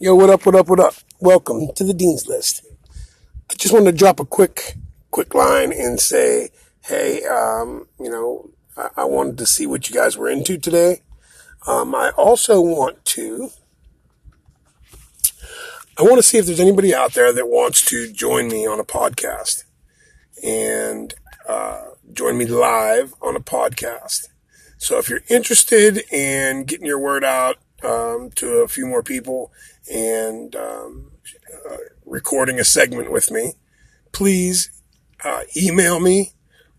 Yo, what up, what up, what up? Welcome to the Dean's List. I just wanted to drop a quick, quick line and say, hey, um, you know, I, I wanted to see what you guys were into today. Um, I also want to, I want to see if there's anybody out there that wants to join me on a podcast and, uh, join me live on a podcast. So if you're interested in getting your word out, um, to a few more people and, um, uh, recording a segment with me, please, uh, email me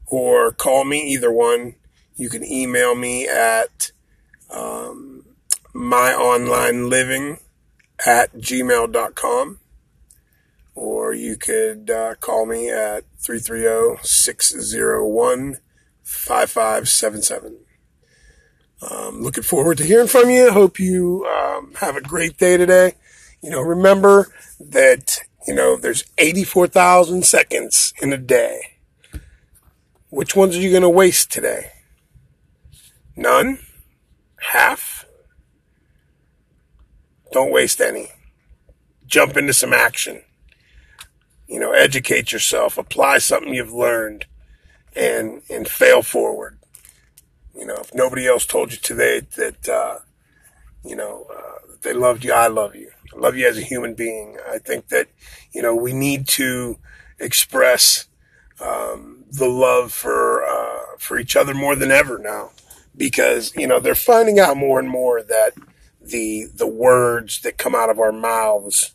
or call me, either one. You can email me at, um, myonlineliving at gmail.com or you could uh, call me at 330-601-5577. Um, looking forward to hearing from you. Hope you um, have a great day today. You know, remember that, you know, there's 84,000 seconds in a day. Which ones are you going to waste today? None? Half? Don't waste any. Jump into some action. You know, educate yourself, apply something you've learned and, and fail forward. You know, if nobody else told you today that, uh, you know, uh, they loved you, I love you. I love you as a human being. I think that, you know, we need to express, um, the love for, uh, for each other more than ever now because, you know, they're finding out more and more that the, the words that come out of our mouths,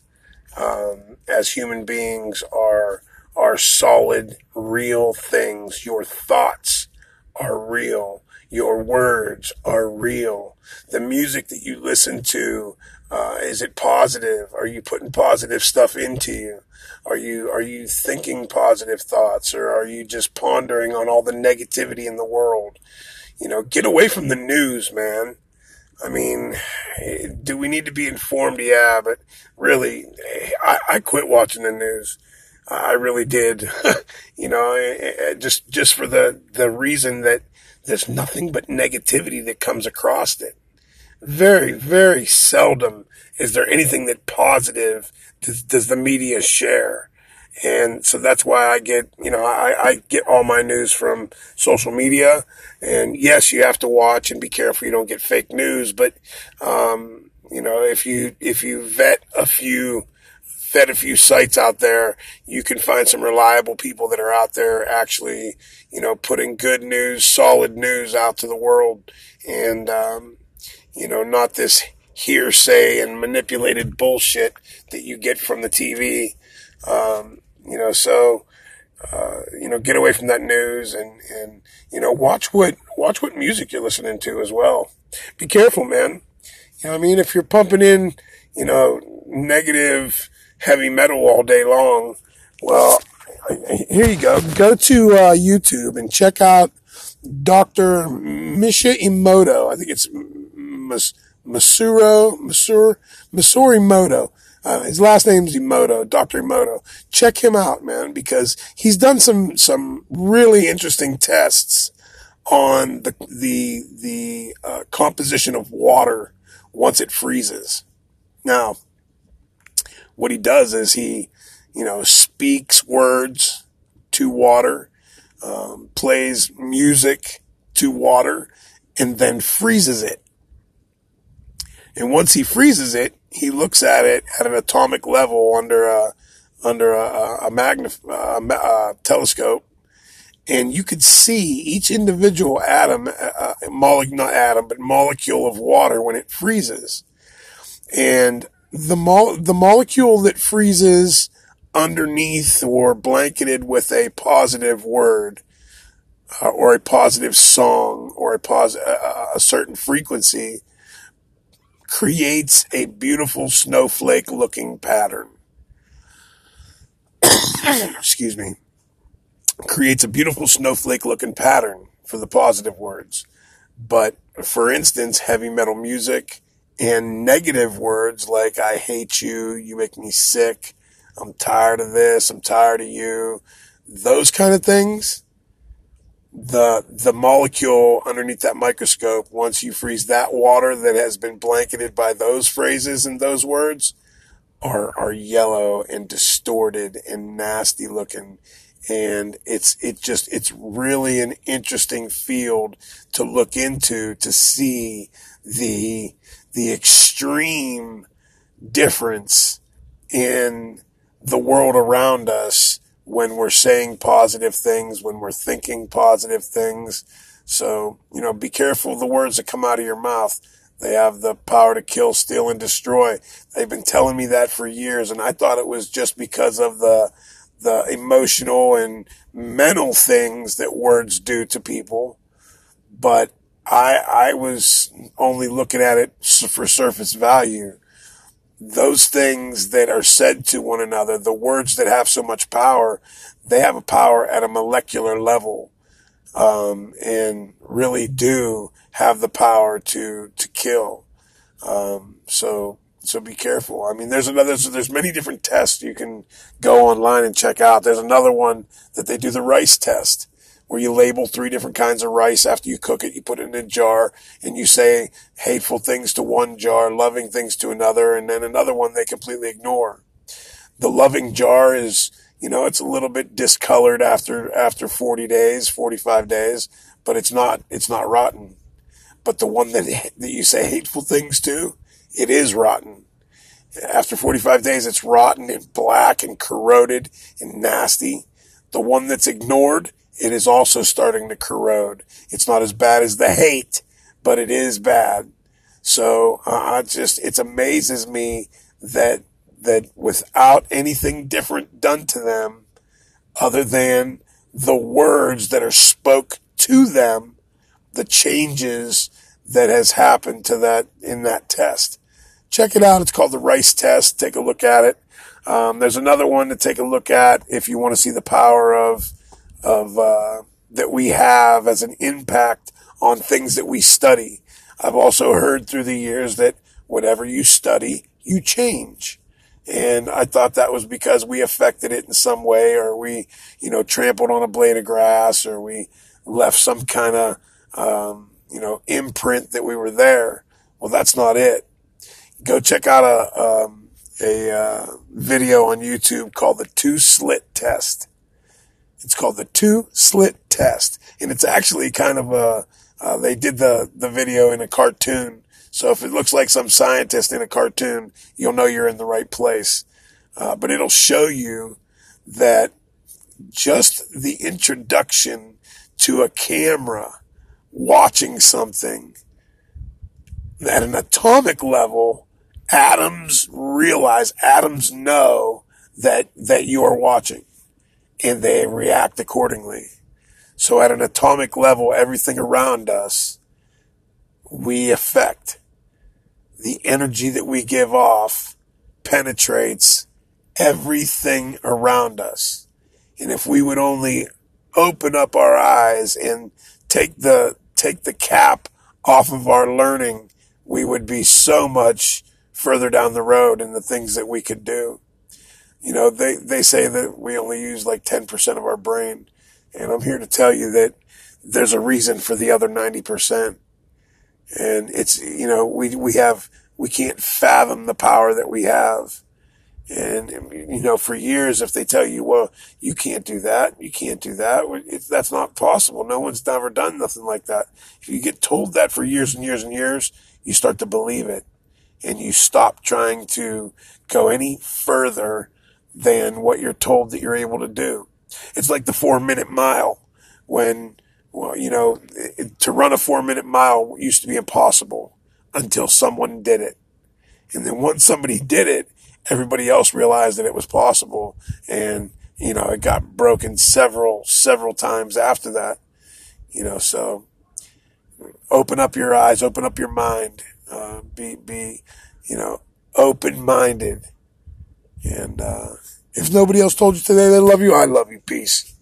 um, as human beings are, are solid, real things. Your thoughts are real. Your words are real. The music that you listen to, uh, is it positive? Are you putting positive stuff into you? Are you, are you thinking positive thoughts or are you just pondering on all the negativity in the world? You know, get away from the news, man. I mean, do we need to be informed? Yeah, but really, I, I quit watching the news. I really did. you know, just, just for the, the reason that there's nothing but negativity that comes across it. Very, very seldom is there anything that positive does, does the media share. And so that's why I get, you know, I, I get all my news from social media. And yes, you have to watch and be careful you don't get fake news. But, um, you know, if you, if you vet a few, vet a few sites out there, you can find some reliable people that are out there actually, you know, putting good news, solid news out to the world. And, um, you know, not this hearsay and manipulated bullshit that you get from the TV. Um, you know, so, uh, you know, get away from that news and, and, you know, watch what, watch what music you're listening to as well. Be careful, man. You know I mean? If you're pumping in, you know, negative heavy metal all day long, well, here you go. Go to, uh, YouTube and check out Dr. Misha Emoto. I think it's Mas- Masuro, Masur, Masuri Moto. Uh, his last name's Emoto, Dr. Emoto. Check him out, man, because he's done some, some really interesting tests on the, the, the, uh, composition of water once it freezes. Now, what he does is he, you know, speaks words to water, um, plays music to water, and then freezes it. And once he freezes it, he looks at it at an atomic level under a, under a, a, magnif- a, a telescope. And you could see each individual atom, uh, molecule, not atom, but molecule of water when it freezes. And the mo- the molecule that freezes underneath or blanketed with a positive word, uh, or a positive song, or a pos- uh, a certain frequency, creates a beautiful snowflake looking pattern. Excuse me. Creates a beautiful snowflake looking pattern for the positive words. But for instance, heavy metal music and negative words like I hate you, you make me sick, I'm tired of this, I'm tired of you, those kind of things the the molecule underneath that microscope once you freeze that water that has been blanketed by those phrases and those words are are yellow and distorted and nasty looking. And it's it just it's really an interesting field to look into to see the the extreme difference in the world around us when we're saying positive things when we're thinking positive things so you know be careful of the words that come out of your mouth they have the power to kill, steal, and destroy. They've been telling me that for years, and I thought it was just because of the the emotional and mental things that words do to people. But I I was only looking at it for surface value. Those things that are said to one another, the words that have so much power, they have a power at a molecular level um, and really do have the power to to kill. Um, so so be careful. I mean, there's another. So there's many different tests you can go online and check out. There's another one that they do the rice test, where you label three different kinds of rice after you cook it. You put it in a jar and you say hateful things to one jar, loving things to another, and then another one they completely ignore. The loving jar is you know, it's a little bit discolored after, after 40 days, 45 days, but it's not, it's not rotten. But the one that, that you say hateful things to, it is rotten. After 45 days, it's rotten and black and corroded and nasty. The one that's ignored, it is also starting to corrode. It's not as bad as the hate, but it is bad. So, uh, just, it amazes me that that without anything different done to them other than the words that are spoke to them, the changes that has happened to that in that test. Check it out. It's called the Rice Test. Take a look at it. Um, there's another one to take a look at if you want to see the power of of uh, that we have as an impact on things that we study. I've also heard through the years that whatever you study, you change. And I thought that was because we affected it in some way or we, you know, trampled on a blade of grass or we left some kind of, um, you know, imprint that we were there. Well, that's not it. Go check out a, um, a uh, video on YouTube called the two slit test. It's called the two slit test. And it's actually kind of a, uh, they did the, the video in a cartoon so if it looks like some scientist in a cartoon, you'll know you're in the right place. Uh, but it'll show you that just the introduction to a camera watching something at an atomic level, atoms realize, atoms know that, that you are watching and they react accordingly. So at an atomic level, everything around us, we affect the energy that we give off penetrates everything around us. And if we would only open up our eyes and take the, take the cap off of our learning, we would be so much further down the road in the things that we could do. You know, they, they say that we only use like 10% of our brain. And I'm here to tell you that there's a reason for the other 90%. And it's, you know, we, we have, we can't fathom the power that we have. And, you know, for years, if they tell you, well, you can't do that, you can't do that, that's not possible. No one's ever done nothing like that. If you get told that for years and years and years, you start to believe it and you stop trying to go any further than what you're told that you're able to do. It's like the four minute mile when well, you know, to run a four minute mile used to be impossible until someone did it. And then once somebody did it, everybody else realized that it was possible. And, you know, it got broken several, several times after that. You know, so open up your eyes, open up your mind, uh, be, be, you know, open minded. And, uh, if nobody else told you today they love you, I love you. Peace.